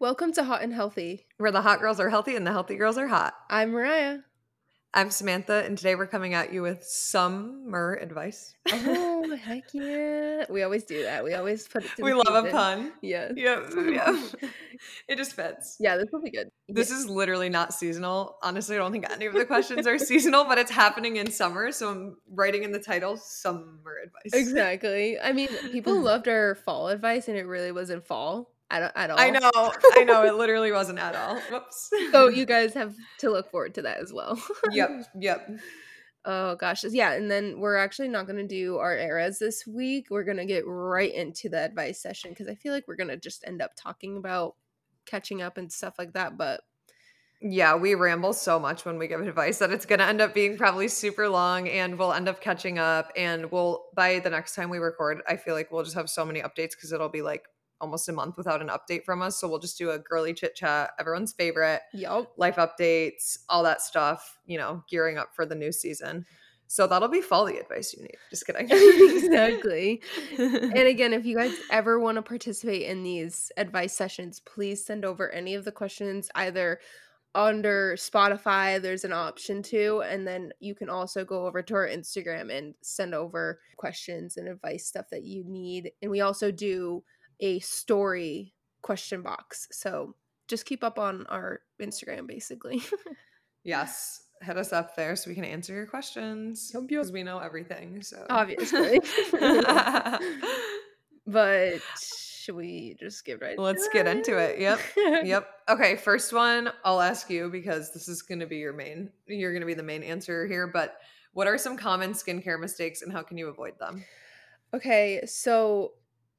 Welcome to Hot and Healthy. Where the hot girls are healthy and the healthy girls are hot. I'm Mariah. I'm Samantha, and today we're coming at you with summer advice. Oh, heck yeah. We always do that. We always put it to we love a pun. Yeah. Yep, yep. it just fits. Yeah, this will be good. This is literally not seasonal. Honestly, I don't think any of the questions are seasonal, but it's happening in summer. So I'm writing in the title summer advice. Exactly. I mean, people loved our fall advice, and it really wasn't fall at, at all. I know. I know. It literally wasn't at all. Whoops. So you guys have to look forward to that as well. yep. Yep. Oh gosh, yeah, and then we're actually not going to do our eras this week. We're going to get right into the advice session because I feel like we're going to just end up talking about catching up and stuff like that. But Yeah, we ramble so much when we give advice that it's going to end up being probably super long and we'll end up catching up. And we'll, by the next time we record, I feel like we'll just have so many updates because it'll be like almost a month without an update from us. So we'll just do a girly chit chat, everyone's favorite, yup, life updates, all that stuff, you know, gearing up for the new season. So that'll be the advice you need. Just kidding. exactly. And again, if you guys ever want to participate in these advice sessions, please send over any of the questions either under Spotify, there's an option to, and then you can also go over to our Instagram and send over questions and advice stuff that you need. And we also do a story question box. So just keep up on our Instagram basically. yes. Hit us up there so we can answer your questions. Because we know everything. So Obviously. but should we just get right Let's get into it. Yep. yep. Okay, first one I'll ask you because this is going to be your main you're going to be the main answer here, but what are some common skincare mistakes and how can you avoid them? Okay, so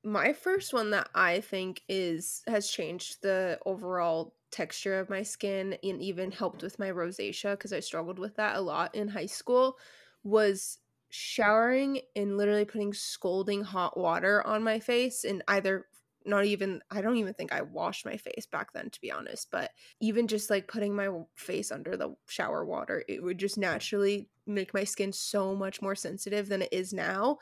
my first one that I think is has changed the overall texture of my skin and even helped with my rosacea because I struggled with that a lot in high school was showering and literally putting scalding hot water on my face and either not even I don't even think I washed my face back then to be honest, but even just like putting my face under the shower water, it would just naturally make my skin so much more sensitive than it is now.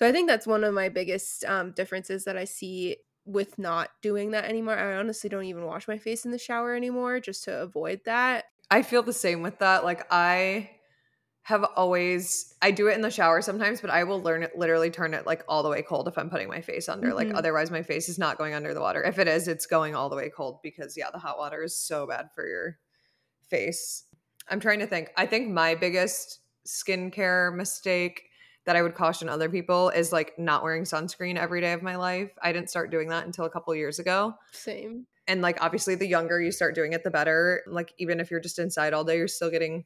So I think that's one of my biggest um, differences that I see with not doing that anymore. I honestly don't even wash my face in the shower anymore just to avoid that. I feel the same with that. Like I have always I do it in the shower sometimes, but I will learn it literally turn it like all the way cold if I'm putting my face under. Like Mhm. otherwise my face is not going under the water. If it is, it's going all the way cold because yeah, the hot water is so bad for your face. I'm trying to think. I think my biggest skincare mistake that I would caution other people is like not wearing sunscreen every day of my life. I didn't start doing that until a couple years ago. Same. And like obviously the younger you start doing it the better. Like even if you're just inside all day, you're still getting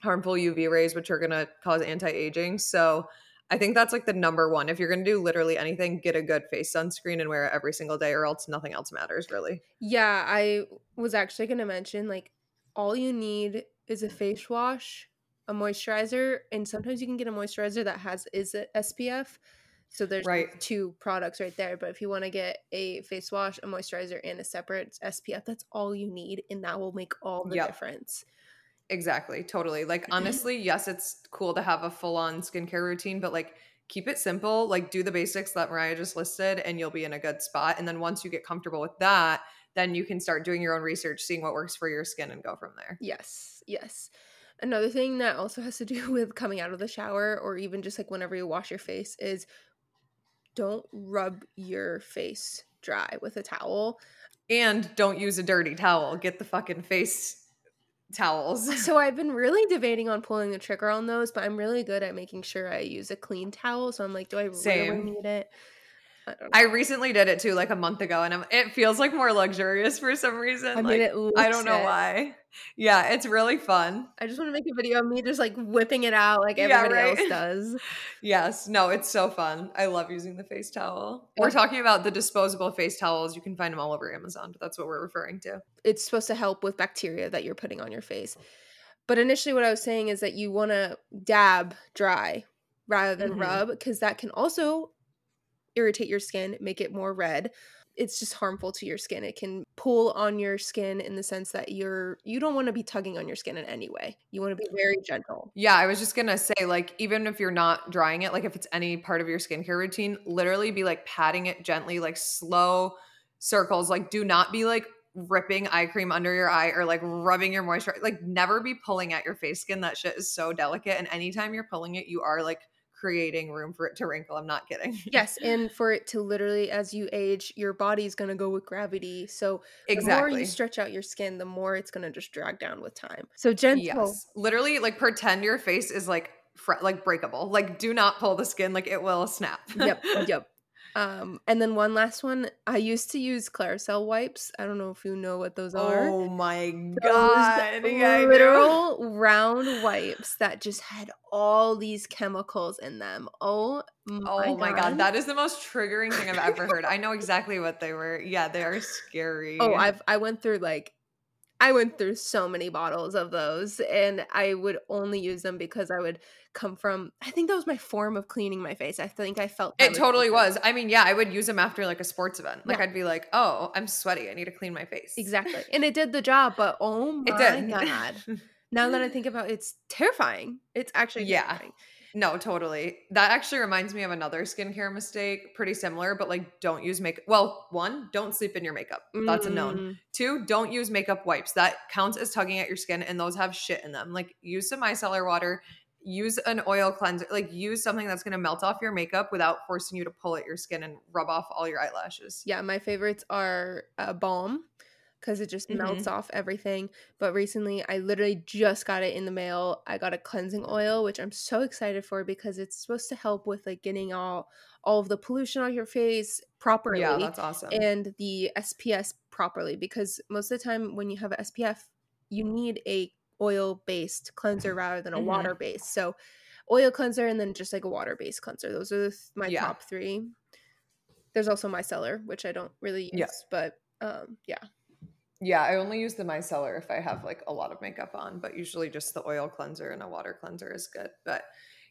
harmful UV rays which are going to cause anti-aging. So I think that's like the number one. If you're going to do literally anything, get a good face sunscreen and wear it every single day or else nothing else matters really. Yeah, I was actually going to mention like all you need is a face wash, a moisturizer, and sometimes you can get a moisturizer that has is a SPF. So there's Right. two products right there, but if you want to get a face wash, a moisturizer and a separate SPF, that's all you need and that will make all the Yep. difference. Exactly, totally. Like mm-hmm. honestly, yes, it's cool to have a full-on skincare routine, but like keep it simple. Like do the basics that Mariah just listed and you'll be in a good spot. And then once you get comfortable with that, then you can start doing your own research, seeing what works for your skin and go from there. Yes, yes. Another thing that also has to do with coming out of the shower or even just like whenever you wash your face is don't rub your face dry with a towel. And don't use a dirty towel. Get the fucking face towels. So I've been really debating on pulling the trigger on those, but I'm really good at making sure I use a clean towel. So I'm like, do I really need it? I. I recently did it too, like a month ago, and I'm, it feels like more luxurious for some reason. I mean, like, it I don't know it. why. Yeah, it's really fun. I just want to make a video of me just like whipping it out like Yeah, everybody right? else does. Yes, no, it's so fun. I love using the face towel. We're talking about the disposable face towels. You can find them all over Amazon, but that's what we're referring to. it's supposed to help with bacteria that you're putting on your face. But initially, what I was saying is that you want to dab dry rather than Mhm. rub because that can also irritate your skin, make it more red. It's just harmful to your skin. It can pull on your skin in the sense that you're you don't want to be tugging on your skin in any way. You want to be very gentle. Yeah, I was just gonna say, like, even if you're not drying it, like if it's any part of your skincare routine, literally be like patting it gently, like slow circles. Like, do not be like ripping eye cream under your eye or like rubbing your moisturizer. Like, never be pulling at your face skin. That shit is so delicate. And anytime you're pulling it, you are like creating room for it to wrinkle. I'm not kidding. yes, and for it to literally, as you age, your body's gonna go with gravity. So the exactly. more you stretch out your skin, the more it's gonna just drag down with time. So gentle. Yes. Literally, like pretend your face is like fr- like breakable. Like, do not pull the skin. Like, it will snap. yep. Yep. Um, and then one last one. I used to use Clearasil wipes. I don't know if you know what those are. Oh my Those god! Yeah, literal round wipes that just had all these chemicals in them. Oh my Oh my god, god. that is the most triggering thing I've ever heard. I know exactly what they were. Yeah, they are scary. Oh, I've I went through like I went through so many bottles of those and I would only use them because I would come from I think that was my form of cleaning my face. I think I felt It totally was. I mean, yeah, I would use them after like a sports event. Like Yeah. I'd be like, "Oh, I'm sweaty. I need to clean my face." Exactly. And it did the job, but oh my It did. god. Now that I think about it, it's terrifying. It's actually Yeah. terrifying. No, totally. That actually reminds me of another skincare mistake, pretty similar, but like don't use makeup. Well, one, don't sleep in your makeup. That's a known. Mm, Two, don't use makeup wipes. That counts as tugging at your skin, and those have shit in them. Like use some micellar water, use an oil cleanser, like use something that's gonna melt off your makeup without forcing you to pull at your skin and rub off all your eyelashes. Yeah, my favorites are uh, balm because it just melts off everything. But recently, I literally just got it in the mail. I got a cleansing oil, which I'm so excited for because it's supposed to help with like getting all all of the pollution on your face properly. Yeah, that's awesome. and the SPF properly because most of the time when you have a SPF, you need a oil based cleanser rather than a Mhm. water based. So, oil cleanser and then just like a water based cleanser. Those are th- my Yeah. top three. There's also my micellar, which I don't really use, Yeah. but um, yeah. Yeah, I only use the micellar if I have like a lot of makeup on, but usually just the oil cleanser and a water cleanser is good. But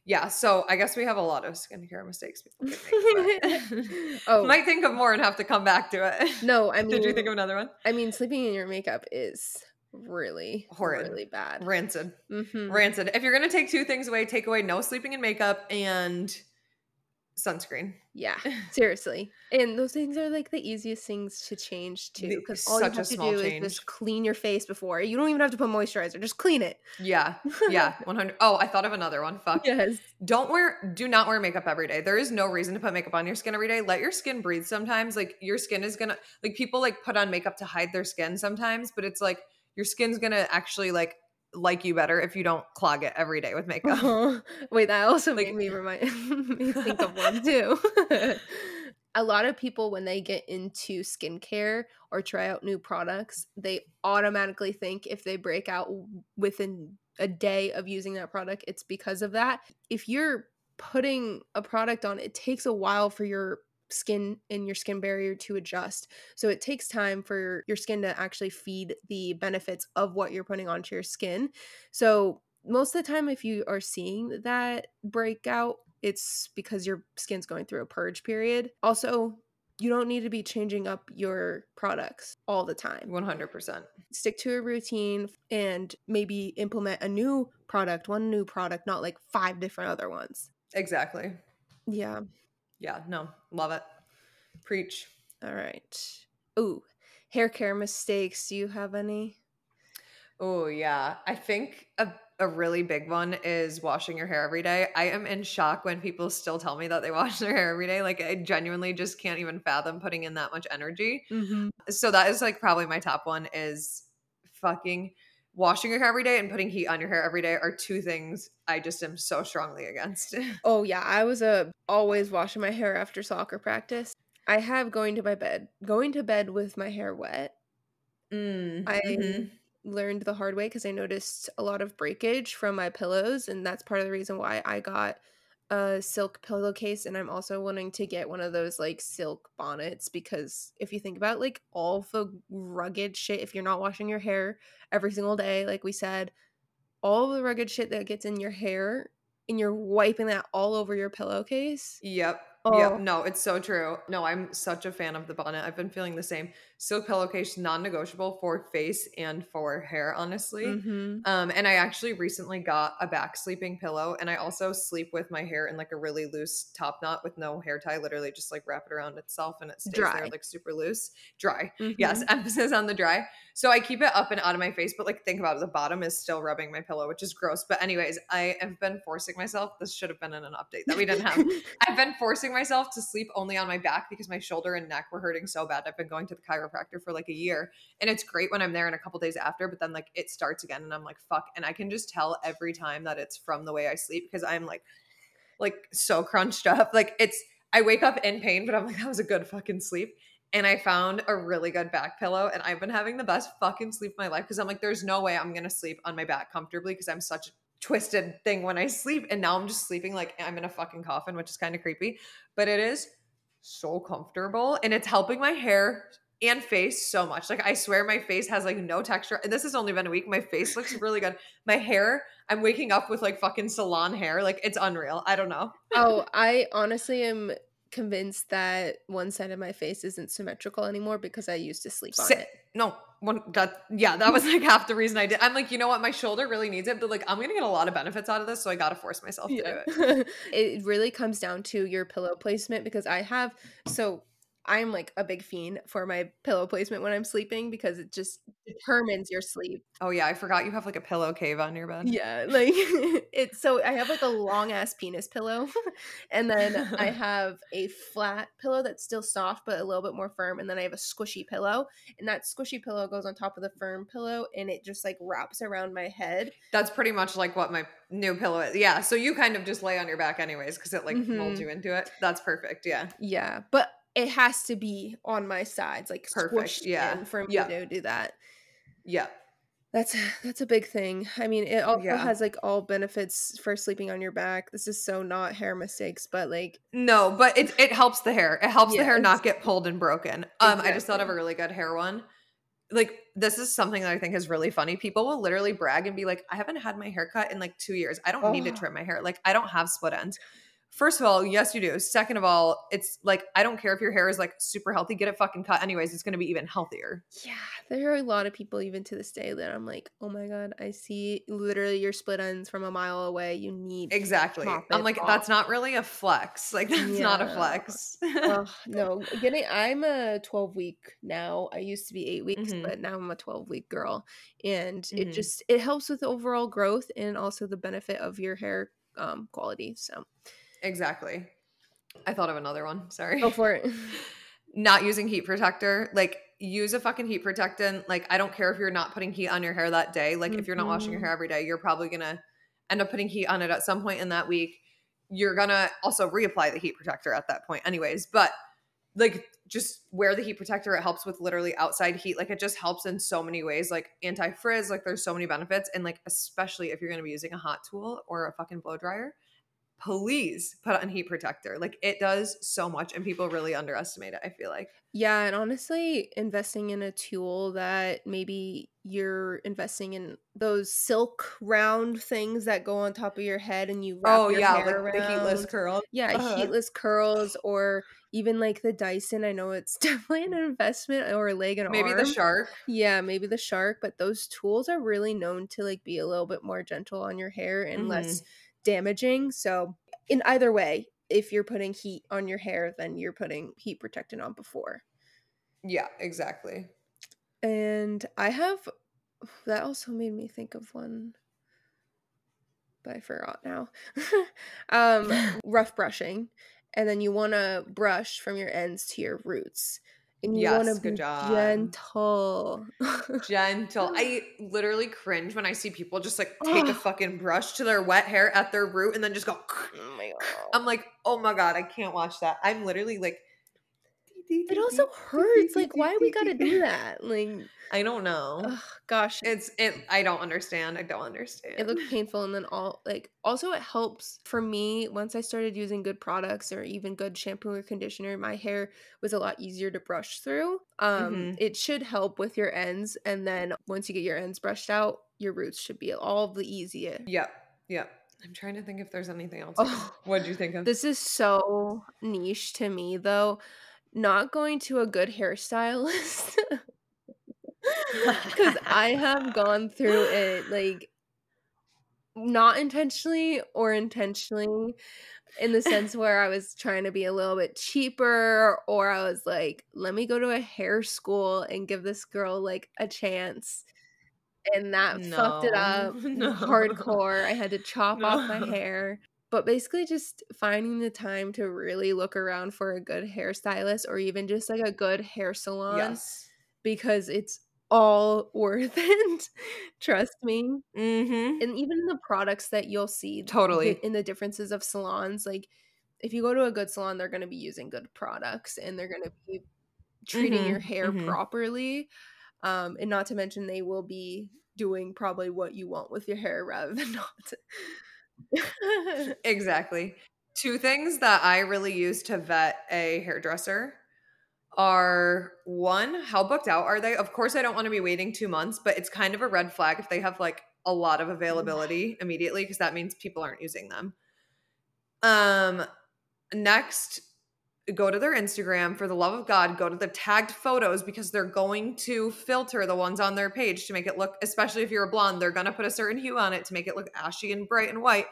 yeah, so I guess we have a lot of skincare mistakes people make. Oh Might think of more and have to come back to it. no, I mean, Did you think of another one? I mean, sleeping in your makeup is really Horrid. really bad. Rancid. Mhm. Rancid. If you're gonna take two things away, take away no sleeping in makeup and sunscreen. Yeah, seriously. And those things are like the easiest things to change too, because all you such have to do change. is just clean your face before. You don't even have to put moisturizer; just clean it. Yeah. Yeah. 100. Oh, I thought of another one. Fuck. yes. Don't wear, do not wear makeup every day. There is no reason to put makeup on your skin every day. Let your skin breathe sometimes. Like your skin is gonna, like people like put on makeup to hide their skin sometimes, but it's like your skin's gonna actually like like you better if you don't clog it every day with makeup. Uh-huh. Wait, that also Like- made me remind me think of one too. A lot of people, when they get into skincare or try out new products, they automatically think if they break out within a day of using that product, it's because of that. If you're putting a product on, it takes a while for your skin and your skin barrier to adjust. So it takes time for your skin to actually feed the benefits of what you're putting onto your skin. So most of the time if you are seeing that breakout it's because your skin's going through a purge period also you don't need to be changing up your products all the time 100%. stick to a routine and maybe implement a new product one new product not like five different other ones Exactly. yeah Yeah. No, love it. Preach. all right ooh hair care mistakes do you have any Oh, yeah. I think a, a really big one is washing your hair every day. I am in shock when people still tell me that they wash their hair every day. Like, I genuinely just can't even fathom putting in that much energy. mm-hmm. So, that is like probably my top one is fucking washing your hair every day and putting heat on your hair every day are two things I just am so strongly against. Oh yeah, I was uh, always washing my hair after soccer practice. I have going to my bed, going to bed with my hair wet. Mm, I mhm. learned the hard way because I noticed a lot of breakage from my pillows, and that's part of the reason why I got a silk pillowcase. And I'm also wanting to get one of those like silk bonnets because if you think about like all the rugged shit, if you're not washing your hair every single day, like we said, all the rugged shit that gets in your hair and you're wiping that all over your pillowcase. Yep. Oh, Yeah, no, it's so true. No, I'm such a fan of the bonnet. I've been feeling the same. Silk pillowcase non-negotiable for face and for hair, honestly. mhm. Um, and I actually recently got a back sleeping pillow, and I also sleep with my hair in like a really loose top knot with no hair tie. Literally, just like wrap it around itself, and it stays Dry. there like super loose, dry. Yes, Mhm. emphasis on the dry. So I keep it up and out of my face, but like think about it, the bottom is still rubbing my pillow, which is gross. But anyways, I have been forcing myself. This should have been in an update that we didn't have. I've been forcing myself to sleep only on my back because my shoulder and neck were hurting so bad. I've been going to the chiropractor for like a year, and it's great when I'm there and a couple days after, but then like it starts again, and I'm like, fuck. And I can just tell every time that it's from the way I sleep because I'm like, like so crunched up. Like it's, I wake up in pain, but I'm like, that was a good fucking sleep. And I found a really good back pillow, and I've been having the best fucking sleep of my life because I'm like, there's no way I'm gonna sleep on my back comfortably because I'm such a twisted thing when I sleep. And now I'm just sleeping like I'm in a fucking coffin, which is kind of creepy. But it is so comfortable and it's helping my hair and face so much. Like I swear my face has like no texture. And this has only been a week. My face looks really good. My hair, I'm waking up with like fucking salon hair. Like it's unreal. I don't know. oh, I honestly am convinced that one side of my face isn't symmetrical anymore because I used to sleep on it. No, one that yeah, that was like half the reason I did. I'm like, you know what, my shoulder really needs it, but like I'm gonna get a lot of benefits out of this, so I gotta force myself to do it. It really comes down to your pillow placement because I have so I'm like a big fiend for my pillow placement when I'm sleeping because it just determines your sleep. Oh yeah, I forgot you have like a pillow cave on your bed. Yeah, like it's so I have like a long ass penis pillow, and then I have a flat pillow that's still soft but a little bit more firm, and then I have a squishy pillow, and that squishy pillow goes on top of the firm pillow, and it just like wraps around my head. That's pretty much like what my new pillow is. Yeah, so you kind of just lay on your back anyways because it like molds Mhm. you into it. That's perfect. Yeah. Yeah, but it has to be on my sides, like Perfect, yeah, for me yeah. to do that. Yeah. That's that's a big thing. I mean, it also Yeah. has like all benefits for sleeping on your back. This is so not hair mistakes, but like No, but it it helps the hair. It helps the hair not get pulled and broken. Um, I just thought of a really good hair one. Like this is something that I think is really funny. People will literally brag and be like, "I haven't had my hair cut in like two years. I don't need to Oh. trim my hair. Like I don't have split ends." First of all, yes, you do. Second of all, it's like I don't care if your hair is like super healthy. Get it fucking cut anyways. It's gonna be even healthier. yeah, there are a lot of people even to this day that I'm like, oh my god, I see literally your split ends from a mile away. You need Exactly. I'm like, off. that's not really a flex. Like that's not a flex. Ugh, no, getting I'm a 12 week now. I used to be eight weeks, Mhm. but now I'm a 12 week girl, and it Mhm. just it helps with overall growth and also the benefit of your hair um quality. So exactly. I thought of another one. Sorry. go for it. not using heat protector like use a fucking heat protectant like i don't care if you're not putting heat on your hair that day like if you're not washing your Mhm. hair every day you're probably gonna end up putting heat on it at some point in that week you're gonna also reapply the heat protector at that point anyways but like just wear the heat protector it helps with literally outside heat like it just helps in so many ways like anti-frizz like there's so many benefits and like especially if you're gonna be using a hot tool or a fucking blow dryer please put on heat protector like it does so much and people really underestimate it i feel like Yeah, and honestly, investing in a tool that maybe you're investing in those silk round things that go on top of your head and you wrap Oh your yeah, hair like the heatless around. curl. Yeah, Uh-huh. heatless curls or even like the Dyson. I know it's definitely an investment or a leg and Maybe arm. the shark. Yeah, maybe the shark, but those tools are really known to like be a little bit more gentle on your hair and less damaging. So, in either way, if you're putting heat on your hair, then you're putting heat protectant on before. Yeah, exactly. And I have that also made me think of one but I forgot now. um rough brushing. And then you want to brush from your ends to your roots. And you want Yes, to good be job. gentle. Gentle. I literally cringe when I see people just like take a fucking brush to their wet hair at their root and then just go. oh my god. I'm like, oh my god, I can't watch that. I'm literally like. It also hurts. Like why we got to do that? Like I don't know. ugh, gosh, It's it. I don't understand. I don't understand. it looked painful and then all like also it helps for me once i started using good products or even good shampoo or conditioner my hair was a lot easier to brush through um Mhm. it should help with your ends and then once you get your ends brushed out your roots should be all the easier Yep. Yep. I'm trying to think if there's anything else. Oh, what did you think of? This is so niche to me though. Not going to a good hairstylist. Cuz I have gone through it like not intentionally or intentionally in the sense where I was trying to be a little bit cheaper or I was like, let me go to a hair school and give this girl like a chance. And that fucked it up No. hardcore. I had to chop off my hair. But basically just finding the time to really look around for a good hairstylist or even just like a good hair salon yes. because it's all worth it. Trust me Mm-hmm. and even the products that you'll see Totally. in the differences of salons like if you go to a good salon they're going to be using good products and they're going to be treating your Mhm, hair mhm. properly um and not to mention they will be doing probably what you want with your hair rather than not Exactly. Two things that I really use to vet a hairdresser are one, how booked out are they? Of course, I don't want to be waiting two months, but it's kind of a red flag if they have like a lot of availability immediately because that means people aren't using them. Um, next, go to their Instagram. For the love of God, go to the tagged photos because they're going to filter the ones on their page to make it look, especially if you're a blonde, they're going to put a certain hue on it to make it look ashy and bright and white.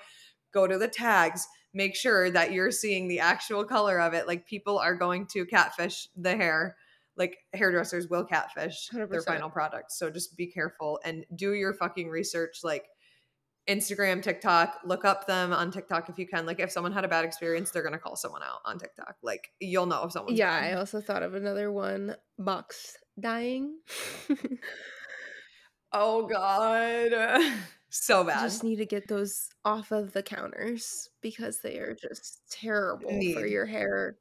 Go to the tags. Make sure that you're seeing the actual color of it. Like people are going to catfish the hair. Like hairdressers will catfish their 100%. final product. So just be careful and do your fucking research. Like Instagram, TikTok, look up them on TikTok if you can. Like if someone had a bad experience, they're gonna call someone out on TikTok. Like you'll know if someone's yeah i also thought of another one box dying. Oh god. so bad. You just need to get those off of the counters because they are just terrible for your hair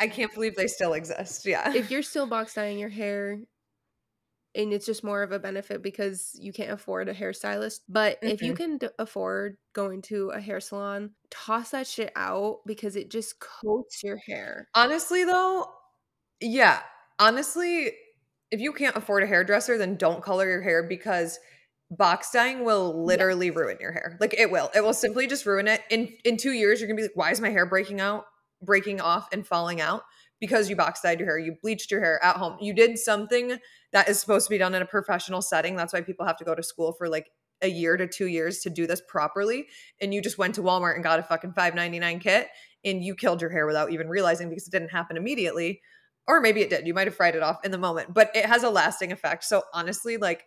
I can't believe they still exist. Yeah. if you're still box dyeing your hair and it's just more of a benefit because you can't afford a hairstylist but if you Mhm. can d- afford going to a hair salon toss that shit out because it just coats your hair Honestly though, yeah. Honestly, if you can't afford a hairdresser, then don't color your hair because box dyeing will literally ruin your hair. Like it will. It will simply just ruin it. In in 2 years you're to be like why is my hair breaking out, breaking off and falling out? Because you box dyed your hair, you bleached your hair at home. You did something that is supposed to be done in a professional setting. That's why people have to go to school for like a year to 2 years to do this properly. And you just went to Walmart and got a fucking 5.99 kit and you killed your hair without even realizing because it didn't happen immediately. Or maybe it did. You might have fried it off in the moment. But it has a lasting effect. So honestly like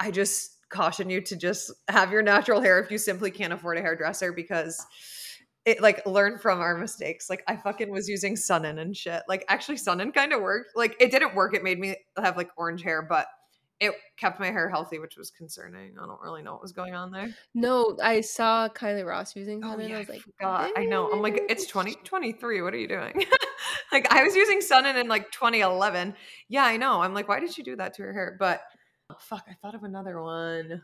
i just caution you to just have your natural hair if you simply can't afford a hairdresser because it like learn from our mistakes like i fucking was using sun-in and shit like actually sun-in kind of worked like it didn't work it made me have like orange hair but it kept my hair healthy which was concerning i don't really know what was going on there no i saw kylie ross using Oh something yeah, i was like God, I know. I'm like, it's "Bitch." 2023. What are you doing? like, I was using Sun-In in like 2011. Yeah, I know. I'm like, why did she do that to her hair? But oh, fuck, I thought of another one.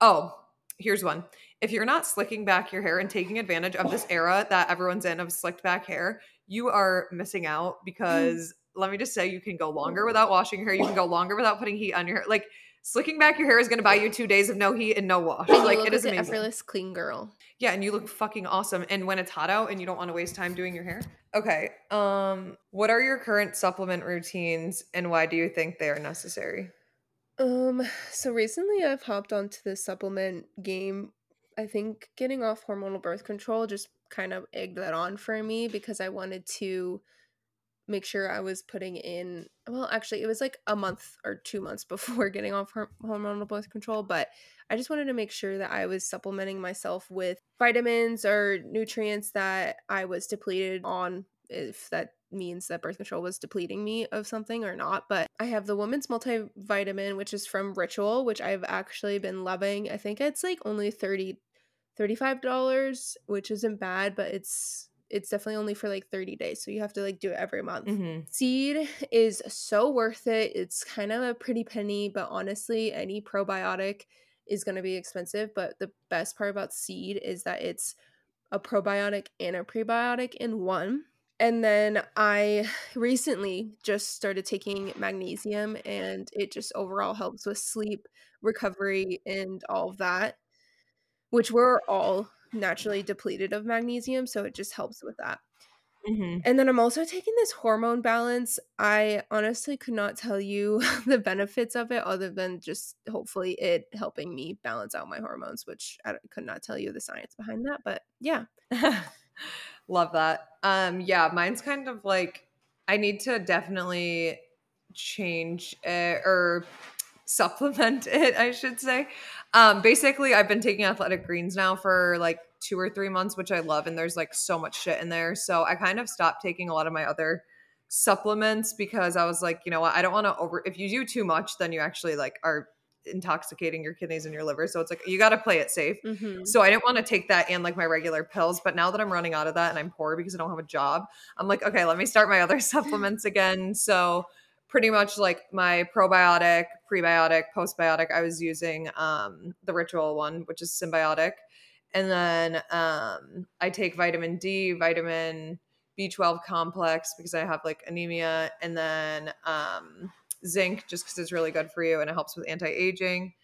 Oh, here's one. If you're not slicking back your hair and taking advantage of this era that everyone's in of slicked back hair, you are missing out because let me just say, you can go longer without washing your hair. You can go longer without putting heat on your hair. Like, slicking back your hair is going to buy you two days of no heat and no wash. and like, it is amazing. effortless clean girl Yeah, and you look fucking awesome. And when it's hot out and you don't want to waste time doing your hair. Okay. Um, what are your current supplement routines and why do you think they are necessary? Um, so recently I've hopped onto the supplement game. I think getting off hormonal birth control just kind of egged that on for me because I wanted to make sure I was putting in well, actually it was like a month or 2 months before getting off hor- hormonal birth control, but I just wanted to make sure that I was supplementing myself with vitamins or nutrients that I was depleted on if that means that birth control was depleting me of something or not. But I have the woman's multivitamin, which is from Ritual, which I've actually been loving. I think it's like only 30 $35, which isn't bad, but it's it's definitely only for like 30 days. So you have to like do it every month. Mm-hmm. Seed is so worth it. It's kind of a pretty penny, but honestly, any probiotic is going to be expensive. But the best part about seed is that it's a probiotic and a prebiotic in one. And then I recently just started taking magnesium, and it just overall helps with sleep, recovery, and all of that. which we're all naturally depleted of magnesium, so it just helps with that. Mm-hmm. And then I'm also taking this hormone balance. I honestly could not tell you the benefits of it other than just hopefully it helping me balance out my hormones, which I could not tell you the science behind that, but yeah. Love that. Um yeah, mine's kind of like I need to definitely change it or supplement it, I should say. Um basically I've been taking athletic greens now for like two or three months, which I love. And there's like so much shit in there. So I kind of stopped taking a lot of my other supplements because I was like, you know what, I don't want to over if you do too much, then you actually like are intoxicating your kidneys and your liver. So it's like you got to play it safe. Mm-hmm. So I didn't want to take that and like my regular pills. But now that I'm running out of that and I'm poor because I don't have a job, I'm like, okay, let me start my other supplements again. So pretty much like my probiotic, prebiotic, postbiotic, I was using um the ritual one, which is synbiotic. And then um I take vitamin D, vitamin B12 complex because I have like anemia, and then um zinc just because it's really good for you and it helps with anti-aging.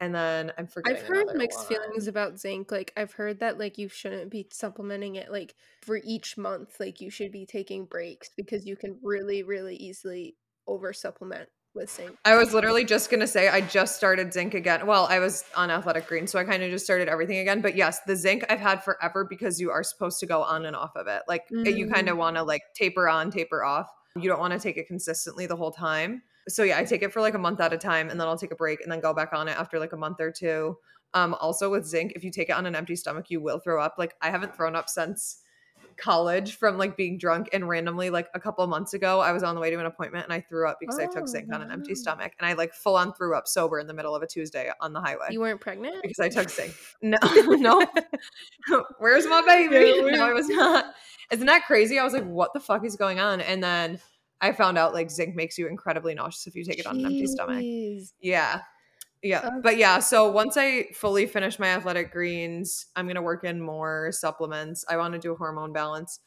And then I'm forgetting. I've heard mixed one. feelings about zinc. Like I've heard that like you shouldn't be supplementing it like for each month. Like you should be taking breaks because you can really, really easily over supplement with zinc. I was literally just gonna say I just started zinc again. Well, I was on athletic green, so I kind of just started everything again. But yes, the zinc I've had forever because you are supposed to go on and off of it. Like you kind of Mm. want to like taper on, taper off. You don't want to take it consistently the whole time. So yeah, I take it for like a month at a time, and then I'll take a break and then go back on it after like a month or two. Um, also with zinc, if you take it on an empty stomach, you will throw up. Like I haven't thrown up since college from like being drunk and randomly like a couple of months ago i was on the way to an appointment and i threw up because i Oh, took zinc on an empty stomach and i like full on threw up sober in the middle of a tuesday on the highway You weren't pregnant? because i took zinc. No no. Where's my baby? No i was not. Isn't that crazy? I was like what the fuck is going on? And then i found out like zinc makes you incredibly nauseous if you take it on an empty stomach yeah. Yeah. Okay. But yeah, so once I fully finish my athletic greens, I'm going to work in more supplements. I want to do a hormone balance.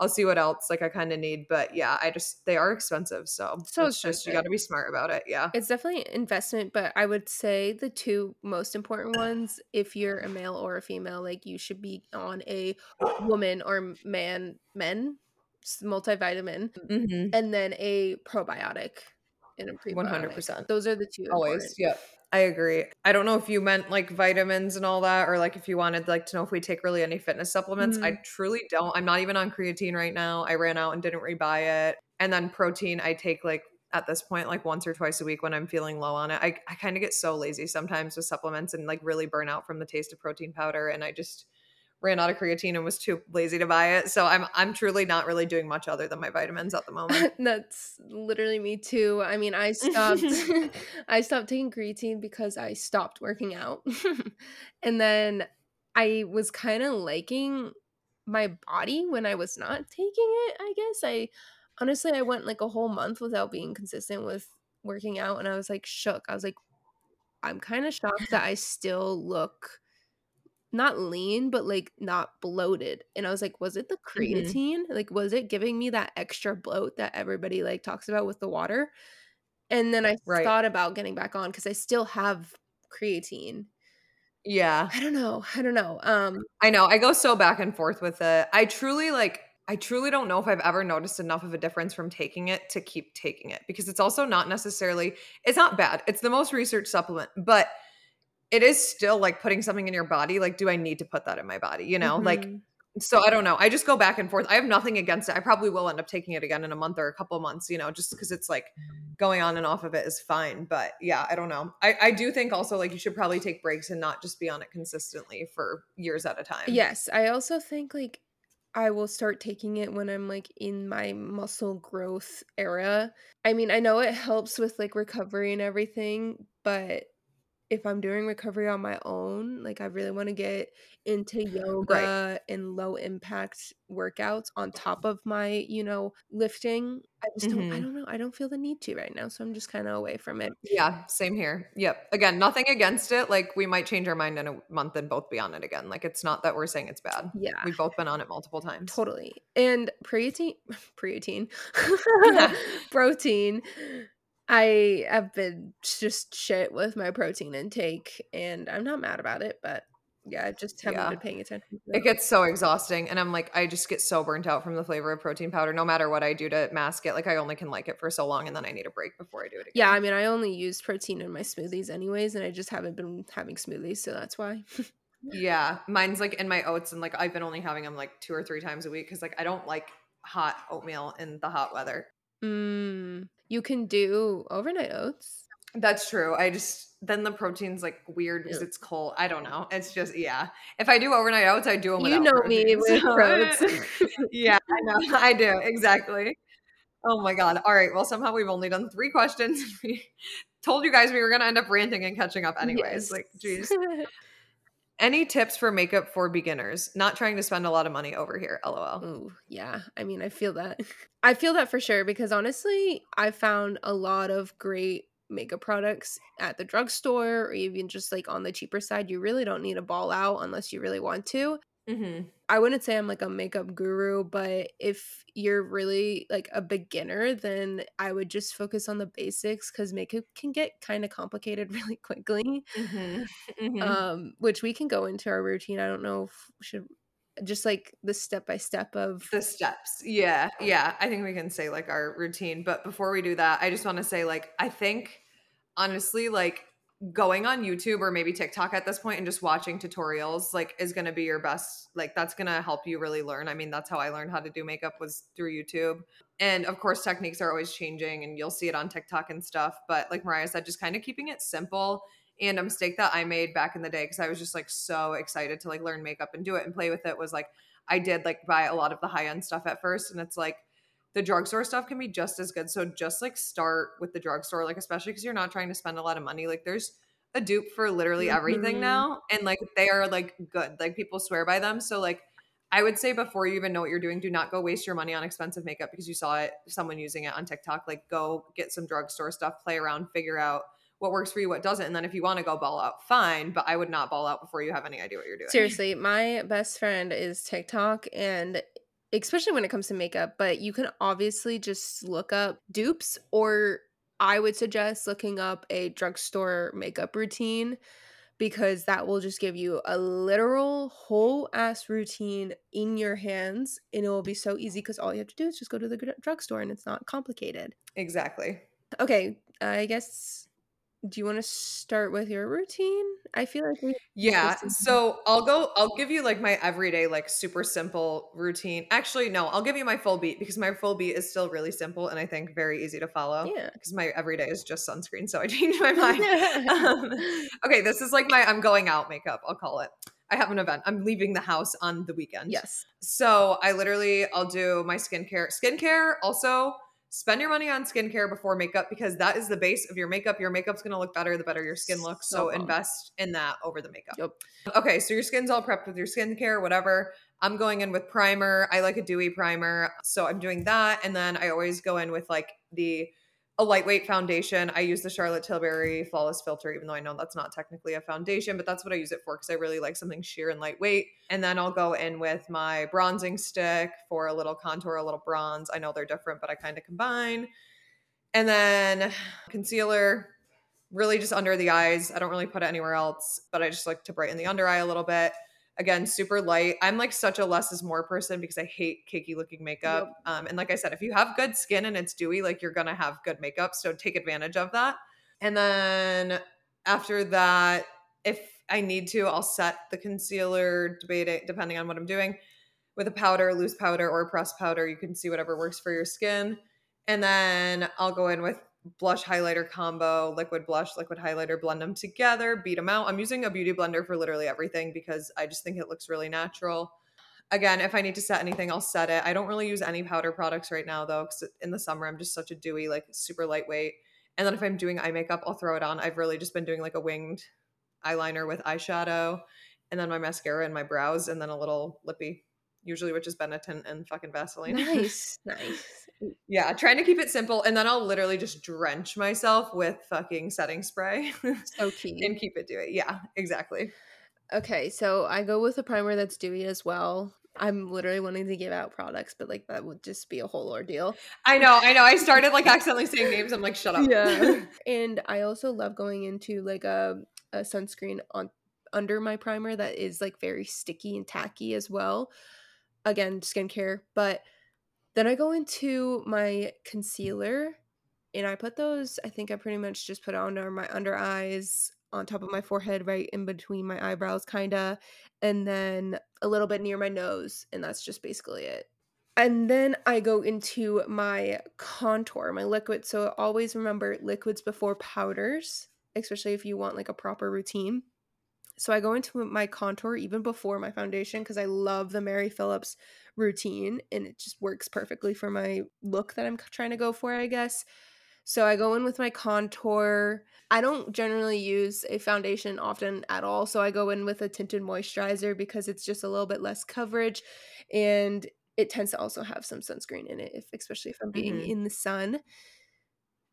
I'll see what else like I kind of need, but yeah, I just they are expensive, so So it's just you got to be smart about it. Yeah. It's definitely an investment, but I would say the two most important ones, if you're a male or a female, like you should be on a woman or man, men multivitamin, Mhm. and then a probiotic and a prebiotic. 100%. Those are the two. Always. important. Yeah. I agree. I don't know if you meant like vitamins and all that, or like if you wanted like to know if we take really any fitness supplements. I truly don't. I'm not even on creatine right now. I ran out and didn't rebuy it. And then protein, I take like at this point like once or twice a week when I'm feeling low on it. I, I kind of get so lazy sometimes with supplements and like really burn out from the taste of protein powder. And I just ran out of creatine and was too lazy to buy it. So I'm I'm truly not really doing much other than my vitamins at the moment. That's literally me too. I mean, I stopped I stopped taking creatine because I stopped working out. and then I was kind of liking my body when I was not taking it, I guess. I honestly I went like a whole month without being consistent with working out and I was like shook. I was like I'm kind of shocked that I still look not lean but like not bloated and i was like was it the creatine like was it giving me that extra bloat that everybody like talks about with the water and then i Right. thought about getting back on because i still have creatine Yeah. i don't know i don't know um I know. I go so back and forth with it. I truly like I truly don't know if I've ever noticed enough of a difference from taking it to keep taking it because it's also not necessarily it's not bad. It's the most researched supplement, but it is still like putting something in your body. Like, do I need to put that in my body? You know, like mhm. so I don't know. I just go back and forth. I have nothing against it. I probably will end up taking it again in a month or a couple months, you know, just because it's like going on and off of it is fine. But yeah, I don't know. I, I do think also like you should probably take breaks and not just be on it consistently for years at a time. yes i also think like i will start taking it when i'm like in my muscle growth era i mean i know it helps with like recovery and everything but if I'm doing recovery on my own, like I really want to get into yoga and low impact workouts on top of my, you know, lifting. I just don't I Mhm. don't know. I don't feel the need to right now, so I'm just kind of away from it. Yeah, same here. Yep. Again, nothing against it. Like we might change our mind in a month and both be on it again. Like it's not that we're saying it's bad. Yeah. We've both been on it multiple times. Totally. And protein protein protein I have been just shit with my protein intake and I'm not mad about it, but Yeah, I just haven't Yeah. been paying attention. It gets so exhausting. And I'm like, I just get so burnt out from the flavor of protein powder, no matter what I do to mask it. Like, I only can like it for so long and then I need a break before I do it again. Yeah, I mean, I only use protein in my smoothies anyways, and I just haven't been having smoothies, so that's why. Yeah. Mine's like in my oats, and like I've been only having them like two or three times a week because like I don't like hot oatmeal in the hot weather. Mm, you can do overnight oats. That's true. I just then the protein's like weird because it's cold. I don't know. It's just yeah. If I do overnight oats, I do them. You know me with oats. yeah, I know. I do exactly. Oh my god. All right. Well, somehow we've only done three questions. We told you guys we were gonna end up ranting and catching up anyways. Yes. Like, geez. Any tips for makeup for beginners? Not trying to spend a lot of money over here. LOL. Oh, yeah. I mean, I feel that. I feel that for sure because honestly, I found a lot of great makeup products at the drugstore or even just like on the cheaper side. You really don't need a ball out unless you really want to. Mm-hmm. I wouldn't say I'm like a makeup guru, but if you're really like a beginner, then I would just focus on the basics because makeup can get kind of complicated really quickly. Mm-hmm. Um, which we can go into our routine. I don't know if we should just like the step by step of the steps yeah yeah i think we can say like our routine but before we do that i just want to say like i think honestly like going on youtube or maybe tiktok at this point and just watching tutorials like is going to be your best like that's going to help you really learn. I mean that's how i learned how to do makeup was through youtube. And of course techniques are always changing and you'll see it on tiktok and stuff but like mariah said just kind of keeping it simple and a mistake that I made back in the day because I was just like so excited to like learn makeup and do it and play with it was like I did like buy a lot of the high end stuff at first and it's like the drugstore stuff can be just as good. So just like start with the drugstore, like especially because you're not trying to spend a lot of money. Like there's a dupe for literally everything Mhm. now. And like they are like good. Like people swear by them. So like I would say before you even know what you're doing, do not go waste your money on expensive makeup because you saw it someone using it on TikTok. Like go get some drugstore stuff, play around, figure out what works for you, what doesn't. And then if you want to go ball out, fine. But I would not ball out before you have any idea what you're doing. Seriously, my best friend is TikTok and especially when it comes to makeup, but you can obviously just look up dupes or I would suggest looking up a drugstore makeup routine because that will just give you a literal whole ass routine in your hands and it will be so easy because all you have to do is just go to the drugstore and it's not complicated. Exactly. Okay, I guess do you want to start with your routine? I feel like we Yeah. So I'll go, I'll give you like my everyday, like super simple routine. Actually, no, I'll give you my full beat because my full beat is still really simple and I think very easy to follow yeah. because my everyday is just sunscreen. So I changed my mind. um, okay. This is like my I'm going out makeup, I'll call it. I have an event. I'm leaving the house on the weekend. yes. So I literally I'll do my skincare. Skincare also spend your money on skincare before makeup because that is the base of your makeup. Your makeup's gonna look better the better your skin looks. So, So invest in that over the makeup. Yep. Okay, so your skin's all prepped with your skincare, whatever. I'm going in with primer. I like a dewy primer. So I'm doing that. And then I always go in with like the a lightweight foundation. I use the Charlotte Tilbury Flawless Filter, even though I know that's not technically a foundation, but that's what I use it for because I really like something sheer and lightweight. And then I'll go in with my bronzing stick for a little contour, a little bronze. I know they're different, but I kind of combine. And then concealer, really just under the eyes. I don't really put it anywhere else, but I just like to brighten the under eye a little bit. Again, super light. I'm like such a less is more person because I hate cakey looking makeup. Um, and like I said, if you have good skin and it's dewy, like you're gonna have good makeup. So take advantage of that. And then after that, if I need to, I'll set the concealer, debating depending on what I'm doing, with a powder, loose powder, or pressed powder. You can see whatever works for your skin. And then I'll go in with blush highlighter combo, liquid blush, liquid highlighter, blend them together, beat them out. I'm using a beauty blender for literally everything because I just think it looks really natural. Again, if I need to set anything, I'll set it. I don't really use any powder products right now though, because in the summer I'm just such a dewy, like super lightweight. And then if I'm doing eye makeup, I'll throw it on. I've really just been doing like a winged eyeliner with eyeshadow, and then my mascara and my brows, and then a little lippy, usually which is Benetint and fucking Vaseline. Nice. nice. Yeah, trying to keep it simple. And then I'll literally just drench myself with fucking setting spray So key. and keep it dewy. Yeah, exactly. Okay, so I go with a primer that's dewy as well. I'm literally wanting to give out products, but like that would just be a whole ordeal. I know, I know. I started like accidentally saying names. I'm like, shut up. Yeah. and I also love going into like a, a sunscreen on under my primer that is like very sticky and tacky as well. Again, skincare, but then I go into my concealer and I put those, I think I pretty much just put under my under eyes, on top of my forehead, right in between my eyebrows, kind of, and then a little bit near my nose. And that's just basically it. And then I go into my contour, my liquid. So always remember liquids before powders, especially if you want like a proper routine. So I go into my contour even before my foundation because I love the Mary Phillips routine and it just works perfectly for my look that I'm trying to go for, I guess. So I go in with my contour. I don't generally use a foundation often at all. So I go in with a tinted moisturizer because it's just a little bit less coverage and it tends to also have some sunscreen in it, if especially if I'm being mm-hmm. in the sun.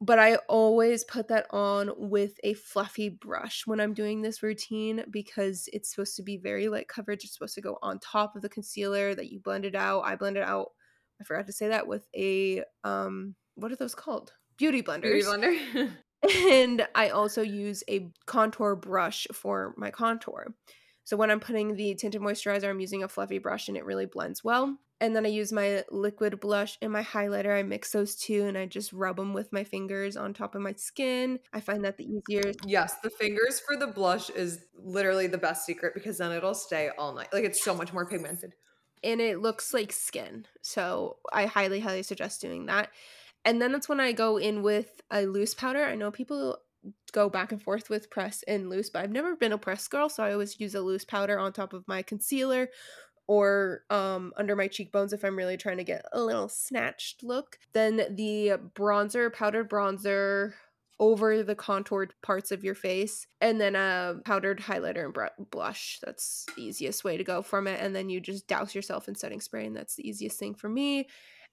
But I always put that on with a fluffy brush when I'm doing this routine because it's supposed to be very light coverage. It's supposed to go on top of the concealer that you blended out. I blended out, I forgot to say that with a um what are those called? beauty blenders. Beauty blender. and I also use a contour brush for my contour. So when I'm putting the tinted moisturizer, I'm using a fluffy brush and it really blends well. And then I use my liquid blush and my highlighter. I mix those two and I just rub them with my fingers on top of my skin. I find that the easier. Mm, yes, the fingers for the blush is literally the best secret because then it'll stay all night. Like it's so much more pigmented. And it looks like skin. So I highly, highly suggest doing that. And then that's when I go in with a loose powder. I know people go back and forth with press and loose, but I've never been a press girl, so I always use a loose powder on top of my concealer or um, under my cheekbones if I'm really trying to get a little snatched look. Then the bronzer, powdered bronzer over the contoured parts of your face, and then a powdered highlighter and br- blush. That's the easiest way to go from it. And then you just douse yourself in setting spray, and that's the easiest thing for me.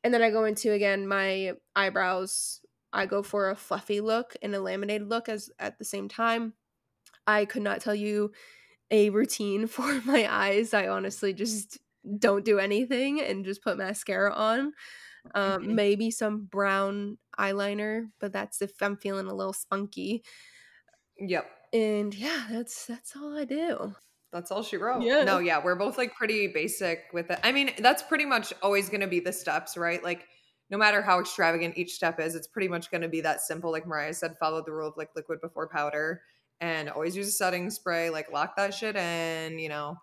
And then I go into again my eyebrows. I go for a fluffy look and a laminated look as at the same time. I could not tell you a routine for my eyes. I honestly just don't do anything and just put mascara on. Um, maybe some brown eyeliner, but that's if I'm feeling a little spunky. Yep. And yeah, that's that's all I do. That's all she wrote. Yeah. No, yeah, we're both like pretty basic with it. I mean, that's pretty much always going to be the steps, right? Like, no matter how extravagant each step is, it's pretty much going to be that simple. Like Mariah said, follow the rule of like liquid before powder and always use a setting spray. Like, lock that shit in, you know.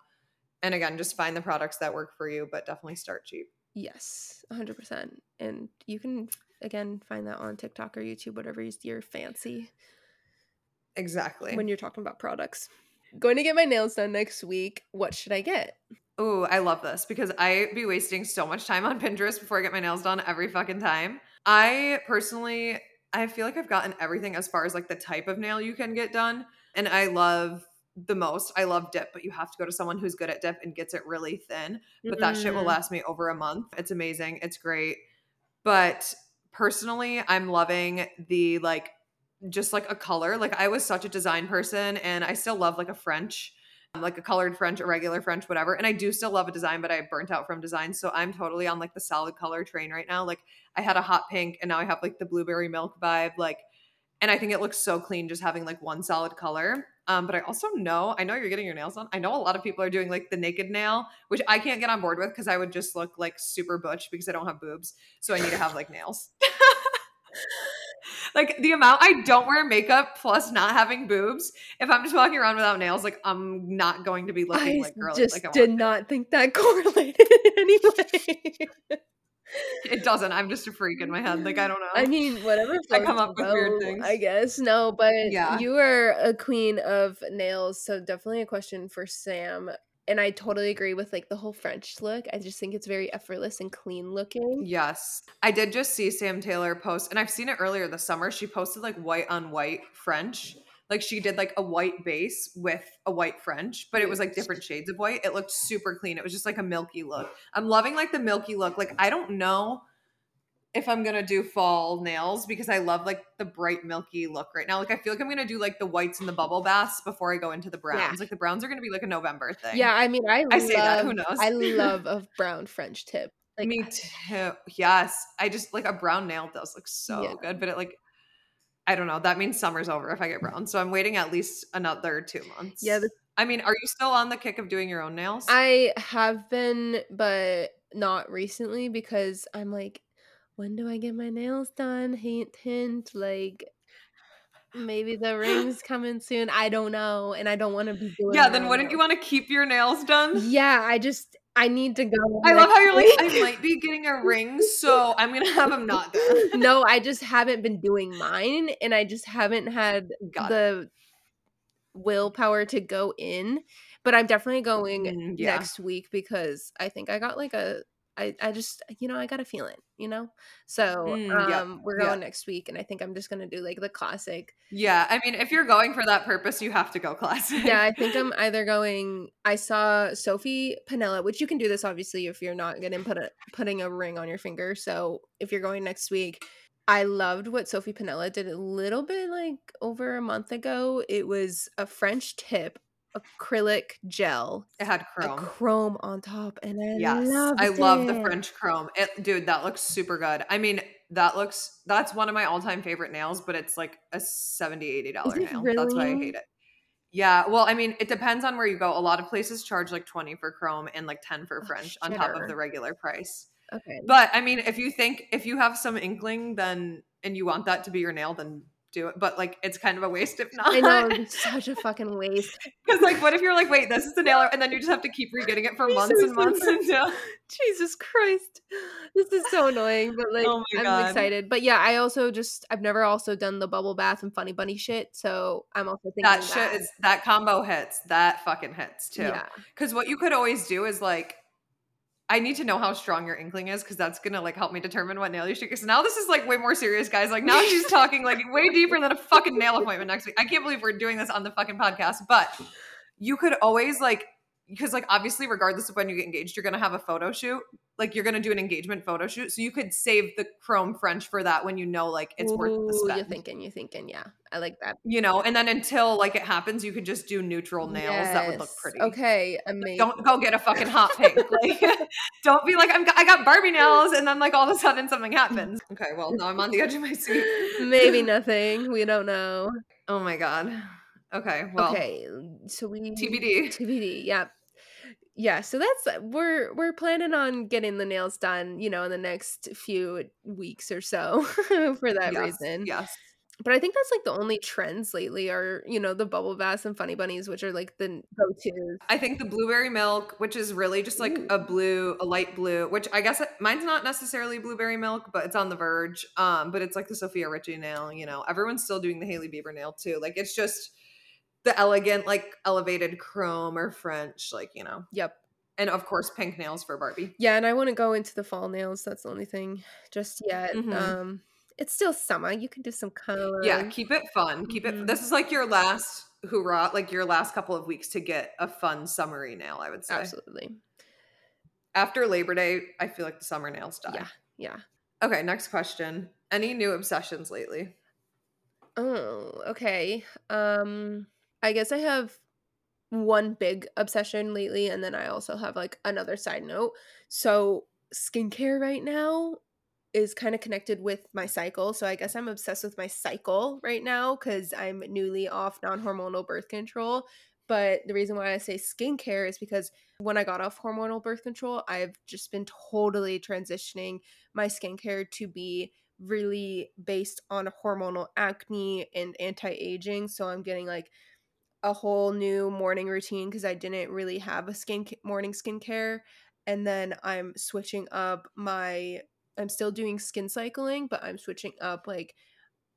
And again, just find the products that work for you, but definitely start cheap. Yes, 100%. And you can, again, find that on TikTok or YouTube, whatever is your fancy. Exactly. When you're talking about products going to get my nails done next week. What should I get? Oh, I love this because I be wasting so much time on Pinterest before I get my nails done every fucking time. I personally, I feel like I've gotten everything as far as like the type of nail you can get done. And I love the most. I love dip, but you have to go to someone who's good at dip and gets it really thin. But mm. that shit will mm. last me over a month. It's amazing. It's great. But personally, I'm loving the like just like a color. Like I was such a design person and I still love like a French, like a colored French, a regular French, whatever. And I do still love a design, but I burnt out from design. So I'm totally on like the solid color train right now. Like I had a hot pink and now I have like the blueberry milk vibe. Like, and I think it looks so clean just having like one solid color. Um, but I also know, I know you're getting your nails done. I know a lot of people are doing like the naked nail, which I can't get on board with because I would just look like super butch because I don't have boobs. So I need to have like nails. like the amount I don't wear makeup plus not having boobs. If I'm just walking around without nails, like I'm not going to be looking I like girly. Just like I did not think that correlated in any way. it doesn't. I'm just a freak in my head. Like I don't know. I mean, whatever. I come up with weird things. I guess no, but yeah. you are a queen of nails, so definitely a question for Sam and I totally agree with like the whole French look. I just think it's very effortless and clean looking. Yes. I did just see Sam Taylor post, and I've seen it earlier this summer. She posted like white on white French. Like she did like a white base with a white French, but it was like different shades of white. It looked super clean. It was just like a milky look. I'm loving like the milky look. Like I don't know if I'm gonna do fall nails because I love like the bright milky look right now. Like I feel like I'm gonna do like the whites and the bubble baths before I go into the browns. Yeah. Like the browns are gonna be like a November thing. Yeah, I mean I, I love, say that. Who knows? I love a brown French tip. Like, Me too. Yes, I just like a brown nail does look so yeah. good, but it like I don't know. That means summer's over if I get brown. So I'm waiting at least another two months. Yeah, the I mean, are you still on the kick of doing your own nails? I have been, but not recently because I'm like, when do I get my nails done? Hint, hint. Like, maybe the ring's coming soon. I don't know, and I don't want to be doing. Yeah, then wouldn't you want to keep your nails done? Yeah, I just I need to go. I love how you're like, I might be getting a ring, so I'm gonna have them not done. no, I just haven't been doing mine, and I just haven't had Got the it. willpower to go in. But I'm definitely going mm, yeah. next week because I think I got like a I, I just you know I got a feeling you know? So mm, um yeah, we're going yeah. next week and I think I'm just gonna do like the classic yeah I mean if you're going for that purpose you have to go classic. Yeah I think I'm either going I saw Sophie Panella which you can do this obviously if you're not gonna put a putting a ring on your finger. So if you're going next week I loved what Sophie Panella did a little bit like over a month ago. It was a French tip acrylic gel. It had chrome. chrome on top. And I yes, I love the French chrome. It, dude, that looks super good. I mean, that looks that's one of my all-time favorite nails, but it's like a 70 80 dollar nail. Really? That's why I hate it. Yeah, well, I mean, it depends on where you go. A lot of places charge like 20 for chrome and like 10 for oh, French oh, on top of the regular price. Okay. But I mean, if you think if you have some inkling then and you want that to be your nail, then do it, but like it's kind of a waste if not. I know, it's such a fucking waste. Because like, what if you're like, wait, this is the nailer, and then you just have to keep re-getting it for months and months until. Jesus Christ, this is so annoying, but like oh I'm excited. But yeah, I also just I've never also done the bubble bath and funny bunny shit, so I'm also thinking that, that. shit is that combo hits. That fucking hits too. Yeah. Because what you could always do is like I need to know how strong your inkling is because that's gonna like help me determine what nail you should get. So now this is like way more serious, guys. Like now she's talking like way deeper than a fucking nail appointment next week. I can't believe we're doing this on the fucking podcast. But you could always like because like obviously regardless of when you get engaged you're going to have a photo shoot like you're going to do an engagement photo shoot so you could save the chrome french for that when you know like it's Ooh, worth the spend you're thinking you're thinking yeah i like that you know and then until like it happens you could just do neutral nails yes. that would look pretty okay amazing don't go get a fucking hot pink like don't be like I'm, i got barbie nails and then like all of a sudden something happens okay well now i'm on the edge of my seat maybe nothing we don't know oh my god Okay. Well. Okay. So we TBD. TBD. Yeah yeah so that's we're we're planning on getting the nails done you know in the next few weeks or so for that yes, reason. yes. But i think that's like the only trends lately are you know the bubble baths and funny bunnies which are like the go-to's. I think the blueberry milk which is really just like Ooh. a blue a light blue which i guess mine's not necessarily blueberry milk but it's on the verge um but it's like the sofia richie nail you know everyone's still doing the hailey bieber nail too like it's just the elegant like elevated chrome or french like you know. Yep. And of course pink nails for barbie. Yeah and i wouldn't go into the fall nails that's the only thing just yet. Mm-hmm. um it's still summer you can do some color yeah keep it fun keep mm-hmm. it this is like your last hoorah like your last couple of weeks to get a fun summery nail i would say. Absolutely. After labor day i feel like the summer nails die. Yeah yeah. Okay next question. Any new obsessions lately? Oh okay. Um I guess I have one big obsession lately, and then I also have like another side note. So, skincare right now is kind of connected with my cycle. So, I guess I'm obsessed with my cycle right now because I'm newly off non hormonal birth control. But the reason why I say skincare is because when I got off hormonal birth control, I've just been totally transitioning my skincare to be really based on hormonal acne and anti aging. So, I'm getting like a whole new morning routine because I didn't really have a skin morning skincare. And then I'm switching up my I'm still doing skin cycling, but I'm switching up like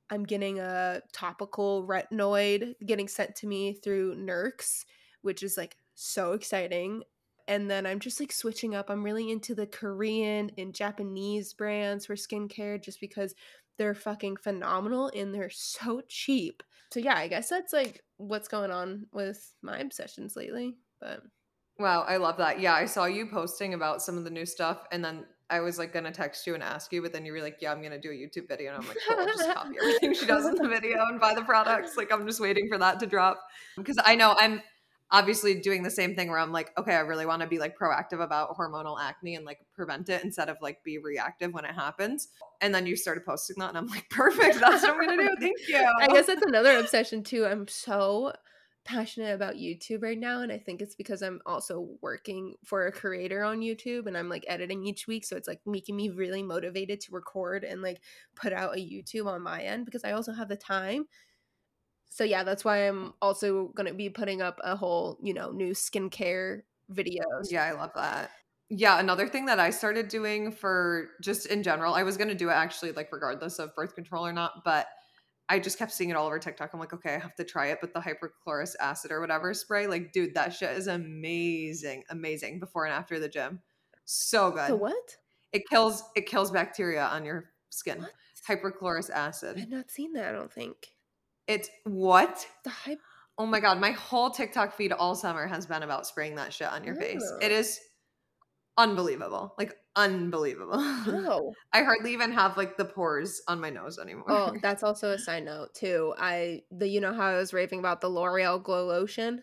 I'm getting a topical retinoid getting sent to me through Nurx, which is like so exciting. And then I'm just like switching up. I'm really into the Korean and Japanese brands for skincare just because they're fucking phenomenal and they're so cheap. So yeah, I guess that's like what's going on with my obsessions lately. But wow, I love that. Yeah, I saw you posting about some of the new stuff, and then I was like gonna text you and ask you, but then you were like, "Yeah, I'm gonna do a YouTube video," and I'm like, "Cool, I'll just copy everything she does in the video and buy the products." Like I'm just waiting for that to drop because I know I'm obviously doing the same thing where I'm like, okay, I really want to be like proactive about hormonal acne and like prevent it instead of like be reactive when it happens. And then you started posting that, and I'm like, perfect. That's what I'm gonna do. Thank you. I guess that's another obsession too. I'm so passionate about YouTube right now and I think it's because I'm also working for a creator on YouTube and I'm like editing each week so it's like making me really motivated to record and like put out a YouTube on my end because I also have the time. So yeah, that's why I'm also going to be putting up a whole, you know, new skincare videos. Yeah, I love that. Yeah, another thing that I started doing for just in general, I was going to do it actually like regardless of birth control or not, but I just kept seeing it all over TikTok. I'm like, okay, I have to try it. But the hypochlorous acid or whatever spray, like, dude, that shit is amazing, amazing before and after the gym. So good. The what? It kills it kills bacteria on your skin. What? Hypochlorous acid. I've not seen that, I don't think. It's what? The hype Oh my god, my whole TikTok feed all summer has been about spraying that shit on your face. It Oh. unbelievable. Like unbelievable. Oh. I hardly even have like the pores on my nose anymore. Oh, that's also a side note too. I the you know how I was raving about the L'Oreal Glow Lotion,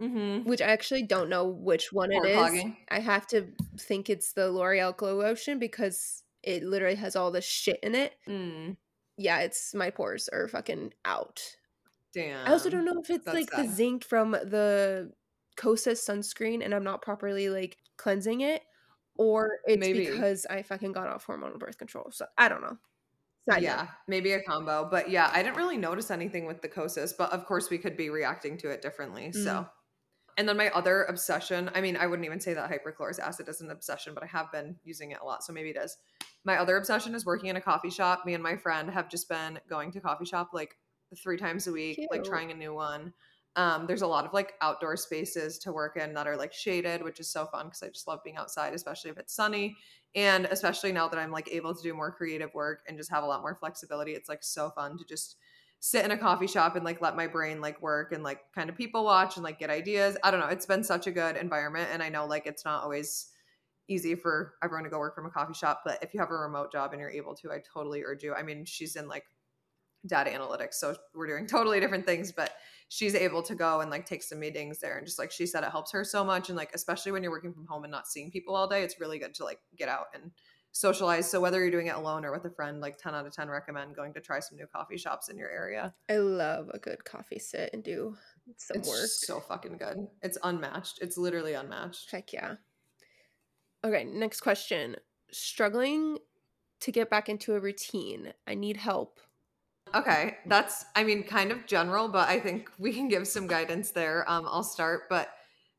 mm-hmm. which I actually don't know which one it is. clogging. I have to think it's the L'Oreal Glow Lotion because it literally has all this shit in it. Mm, Yeah, it's my pores are fucking out. damn. I also don't know if it's that's like the zinc from the Kosas sunscreen and I'm not properly like cleansing it, or it's Maybe. because I fucking got off hormonal birth control. So I don't know. Yeah, maybe a combo. But yeah, I didn't really notice anything with the Kosas, but of course we could be reacting to it differently. Mm. So and then my other obsession, I mean, I wouldn't even say that hypochlorous acid is an obsession, but I have been using it a lot, so maybe it is. My other obsession is working in a coffee shop. Me and my friend have just been going to coffee shop like three times a week, like trying a new one. Um, there's a lot of like outdoor spaces to work in that are like shaded, which is so fun because I just love being outside, especially if it's sunny. And especially now that I'm like able to do more creative work and just have a lot more flexibility, it's like so fun to just sit in a coffee shop and like let my brain like work and like kind of people watch and like get ideas. I don't know. It's been such a good environment. And I know like it's not always easy for everyone to go work from a coffee shop, but if you have a remote job and you're able to, I totally urge you. I mean, she's in like data analytics, so we're doing totally different things, but she's able to go and like take some meetings there and just like she said it helps her so much and like especially when you're working from home and not seeing people all day, it's really good to like get out and socialize. So whether you're doing it alone or with a friend, like 10 out of 10 recommend going to try some new coffee shops in your area. I love a good coffee sit and do some It's work. so fucking good. It's unmatched. It's literally unmatched. Heck yeah. Okay, next question. Struggling to get back into a routine. I need help. Okay, that's I mean kind of general, but I think we can give some guidance there. Um I'll start, but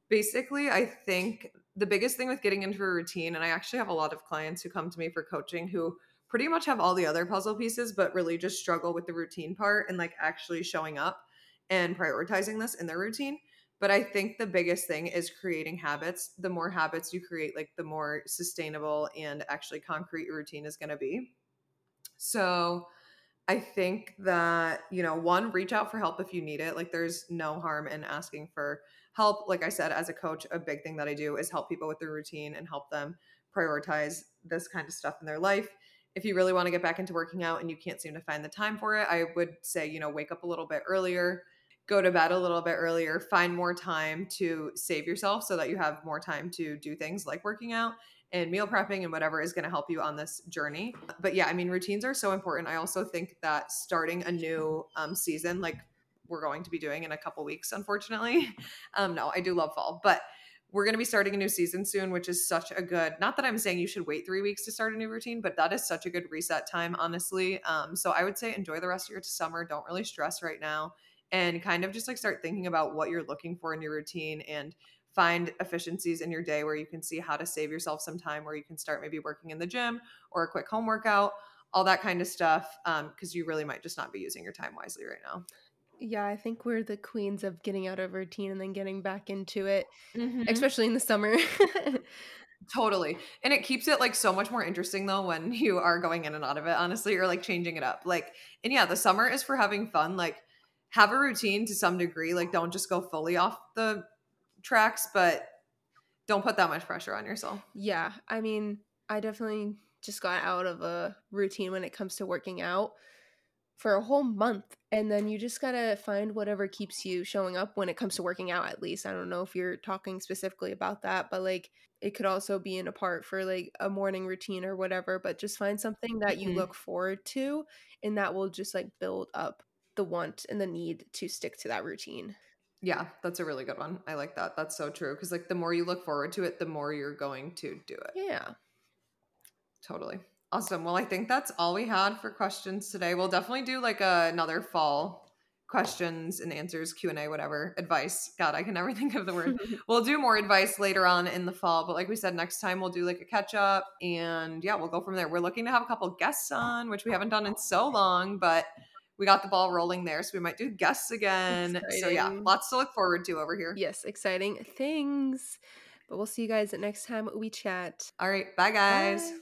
basically I think the biggest thing with getting into a routine and I actually have a lot of clients who come to me for coaching who pretty much have all the other puzzle pieces but really just struggle with the routine part and like actually showing up and prioritizing this in their routine. But I think the biggest thing is creating habits. The more habits you create, like the more sustainable and actually concrete your routine is going to be. So, I think that, you know, one, reach out for help if you need it. Like, there's no harm in asking for help. Like I said, as a coach, a big thing that I do is help people with their routine and help them prioritize this kind of stuff in their life. If you really want to get back into working out and you can't seem to find the time for it, I would say, you know, wake up a little bit earlier, go to bed a little bit earlier, find more time to save yourself so that you have more time to do things like working out and meal prepping and whatever is going to help you on this journey. But yeah, I mean, routines are so important. I also think that starting a new um, season, like we're going to be doing in a couple weeks, unfortunately. Um, no, I do love fall, but we're going to be starting a new season soon, which is such a good, not that I'm saying you should wait three weeks to start a new routine, but that is such a good reset time, honestly. Um, so I would say enjoy the rest of your summer. Don't really stress right now and kind of just like start thinking about what you're looking for in your routine and find efficiencies in your day where you can see how to save yourself some time where you can start maybe working in the gym or a quick home workout all that kind of stuff because you really might just not be using your time wisely right now Yeah, I think we're the queens of getting out of routine and then getting back into it, Mm-hmm. especially in the summer. totally and it keeps it like so much more interesting though when you are going in and out of it honestly or like changing it up like and yeah the summer is for having fun like have a routine to some degree like don't just go fully off the tracks but don't put that much pressure on yourself yeah, I mean, I definitely just got out of a routine when it comes to working out for a whole month. And then you just got to find whatever keeps you showing up when it comes to working out, at least. I don't know if you're talking specifically about that, but like it could also be in a part for like a morning routine or whatever. But just find something that you Mhm. look forward to and that will just like build up the want and the need to stick to that routine. Yeah, that's a really good one. I like that. That's so true. Because, like, the more you look forward to it, the more you're going to do it. Yeah. Totally. Awesome. Well, I think that's all we had for questions today. We'll definitely do like a, another fall questions and answers, Q&A, whatever, advice. God, I can never think of the word. we'll do more advice later on in the fall, but like we said, next time we'll do like a catch up and yeah, we'll go from there. We're looking to have a couple guests on, which we haven't done in so long, but we got the ball rolling there, so we might do guests again. Exciting. So yeah, lots to look forward to over here. Yes, exciting things. But we'll see you guys next time we chat. All right, bye guys. Bye.